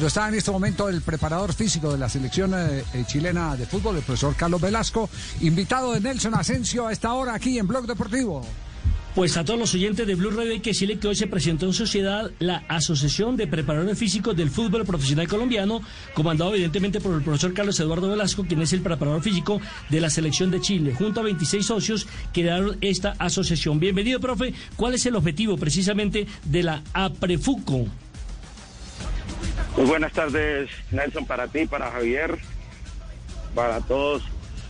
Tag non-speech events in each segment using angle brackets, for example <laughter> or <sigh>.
pero está en este momento el preparador físico de la selección eh, eh, chilena de fútbol, el profesor Carlos Velasco, invitado de Nelson Asensio a esta hora aquí en Blog Deportivo. Pues a todos los oyentes de Blue Radio hay que decirle que hoy se presentó en sociedad la Asociación de Preparadores Físicos del Fútbol Profesional Colombiano, comandado evidentemente por el profesor Carlos Eduardo Velasco, quien es el preparador físico de la selección de Chile. Junto a 26 socios crearon esta asociación. Bienvenido, profe. ¿Cuál es el objetivo precisamente de la APREFUCO? Muy buenas tardes, Nelson, para ti, para Javier, para todos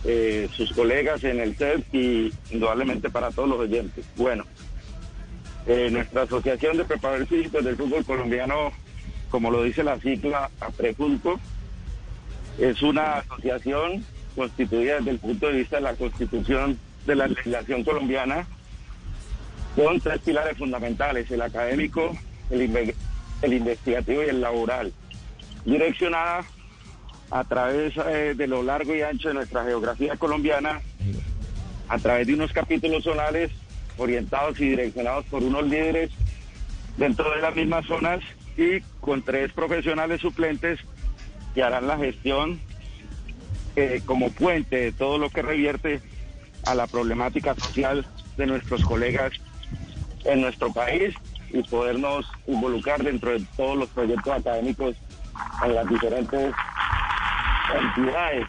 eh, sus colegas en el set y indudablemente para todos los oyentes. Bueno, eh, nuestra Asociación de Preparadores Físicos del Fútbol Colombiano, como lo dice la sigla APREFUNCO, es una asociación constituida desde el punto de vista de la constitución de la legislación colombiana con tres pilares fundamentales, el académico, el, el investigativo y el laboral, direccionada a través eh, de lo largo y ancho de nuestra geografía colombiana, a través de unos capítulos zonales orientados y direccionados por unos líderes dentro de las mismas zonas y con tres profesionales suplentes que harán la gestión eh, como puente de todo lo que revierte a la problemática social de nuestros colegas en nuestro país y podernos involucrar dentro de todos los proyectos académicos en las diferentes entidades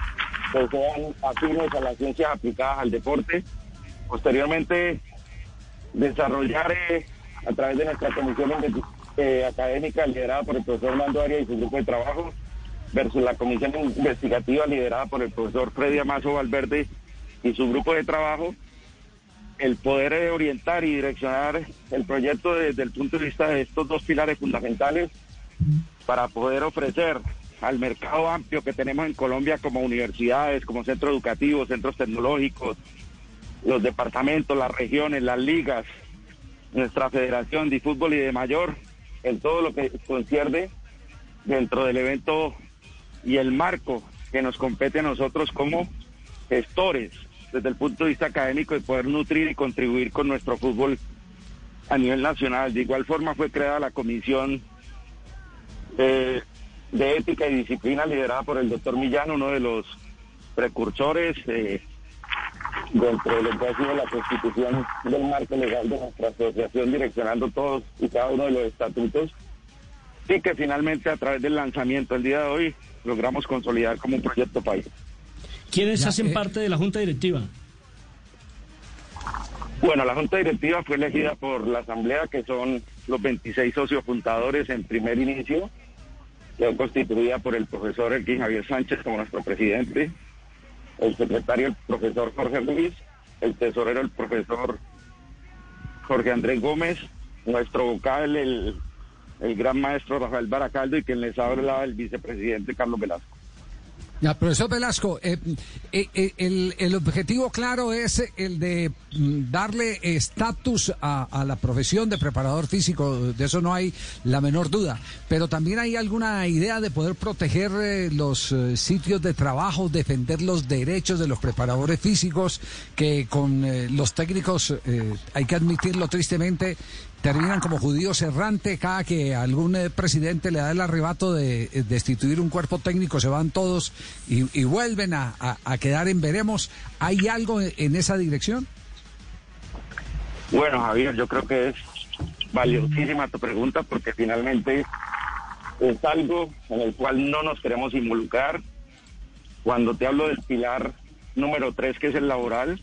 que sean afines a las ciencias aplicadas al deporte. Posteriormente, desarrollar eh, a través de nuestra comisión eh, académica liderada por el profesor Mando Arias y su grupo de trabajo, versus la comisión investigativa liderada por el profesor Freddy Amazo Valverde y su grupo de trabajo, el poder orientar y direccionar el proyecto desde el punto de vista de estos dos pilares fundamentales para poder ofrecer al mercado amplio que tenemos en Colombia como universidades, como centros educativos, centros tecnológicos, los departamentos, las regiones, las ligas, nuestra federación de fútbol y de mayor, en todo lo que concierne dentro del evento y el marco que nos compete a nosotros como gestores desde el punto de vista académico de poder nutrir y contribuir con nuestro fútbol a nivel nacional. De igual forma fue creada la comisión eh, de ética y disciplina liderada por el doctor Millán, uno de los precursores eh, dentro de lo que ha sido la constitución del marco legal de nuestra asociación, direccionando todos y cada uno de los estatutos, y que finalmente a través del lanzamiento el día de hoy logramos consolidar como un proyecto país. ¿Quiénes hacen eh, parte de la Junta Directiva? Bueno, la Junta Directiva fue elegida por la Asamblea, que son los 26 socios fundadores en primer inicio, quedó constituida por el profesor Elkin Javier Sánchez como nuestro presidente, el secretario el profesor Jorge Luis, el tesorero el profesor Jorge Andrés Gómez, nuestro vocal el, el gran maestro Rafael Baracaldo y quien les habla el vicepresidente Carlos Velasco. Ya, profesor Velasco, eh, eh, eh, el, el, objetivo claro es el de mm, darle estatus a, la profesión de preparador físico, de eso no hay la menor duda, pero también hay alguna idea de poder proteger los sitios de trabajo, defender los derechos de los preparadores físicos, que con los técnicos, hay que admitirlo tristemente, terminan como judíos errantes cada que algún eh, presidente le da el arrebato de eh, destituir un cuerpo técnico, se van todos y, vuelven a, quedar en veremos. ¿Hay algo en esa dirección? Bueno, Javier, yo creo que es valiosísima tu pregunta porque finalmente es algo en el cual no nos queremos involucrar. Cuando te hablo del pilar número tres, que es el laboral,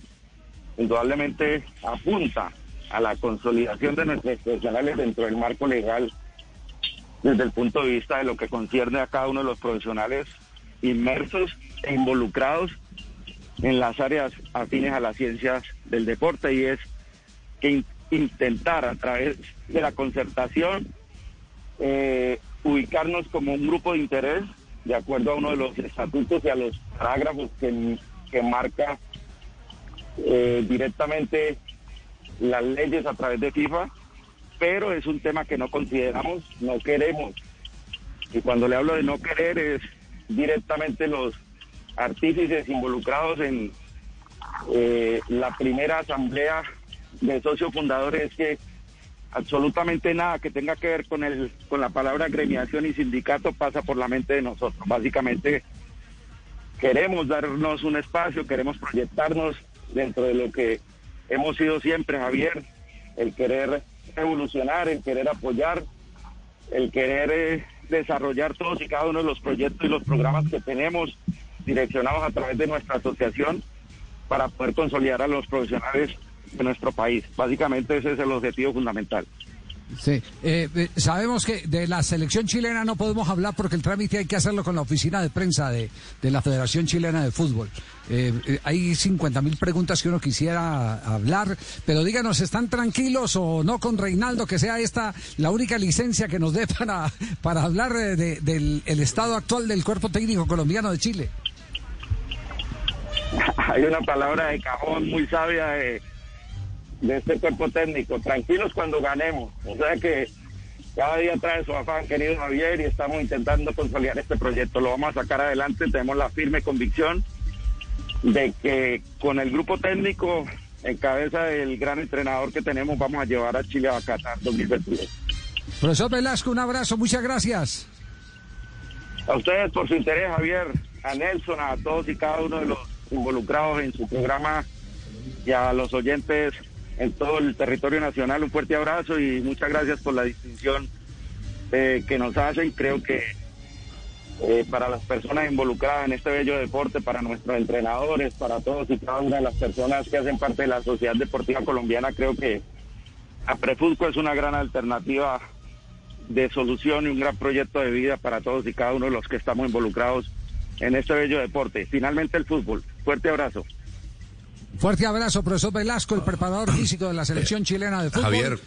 indudablemente apunta a la consolidación de nuestros profesionales dentro del marco legal desde el punto de vista de lo que concierne a cada uno de los profesionales inmersos e involucrados en las áreas afines a las ciencias del deporte y es que intentar a través de la concertación eh, ubicarnos como un grupo de interés de acuerdo a uno de los estatutos y a los parágrafos que, que marca eh, directamente las leyes a través de FIFA, pero es un tema que no consideramos, no queremos. Y cuando le hablo de no querer es directamente los artífices involucrados en eh, la primera asamblea de socios fundadores que absolutamente nada que tenga que ver con el con la palabra gremiación y sindicato pasa por la mente de nosotros. Básicamente queremos darnos un espacio, queremos proyectarnos dentro de lo que hemos sido siempre, Javier, el querer evolucionar, el querer apoyar, el querer eh, desarrollar todos y cada uno de los proyectos y los programas que tenemos direccionados a través de nuestra asociación para poder consolidar a los profesionales de nuestro país. Básicamente ese es el objetivo fundamental. Sí, eh, eh, sabemos que de la selección chilena no podemos hablar porque el trámite hay que hacerlo con la oficina de prensa de, de la Federación Chilena de Fútbol. Eh, hay 50 mil preguntas que uno quisiera hablar, pero díganos, ¿están tranquilos o no con Reinaldo que sea esta la única licencia que nos dé <laughs> para, para hablar del el estado actual del cuerpo técnico colombiano de Chile? <laughs> Hay una palabra de cajón muy sabia de de este cuerpo técnico, tranquilos cuando ganemos. O sea que cada día trae su afán, querido Javier, y estamos intentando consolidar este proyecto. Lo vamos a sacar adelante, tenemos la firme convicción de que con el grupo técnico en cabeza del gran entrenador que tenemos vamos a llevar a Chile a Qatar 2022. Profesor Velasco, un abrazo, muchas gracias. A ustedes por su interés, Javier, a Nelson, a todos y cada uno de los involucrados en su programa y a los oyentes en todo el territorio nacional. Un fuerte abrazo y muchas gracias por la distinción eh, que nos hacen. Creo que eh, para las personas involucradas en este bello deporte, para nuestros entrenadores, para todos y cada una de las personas que hacen parte de la sociedad deportiva colombiana, creo que Aprefusco es una gran alternativa de solución y un gran proyecto de vida para todos y cada uno de los que estamos involucrados en este bello deporte. Finalmente el fútbol. Fuerte abrazo. Fuerte abrazo, profesor Velasco, el preparador físico de la selección chilena de fútbol. Javier.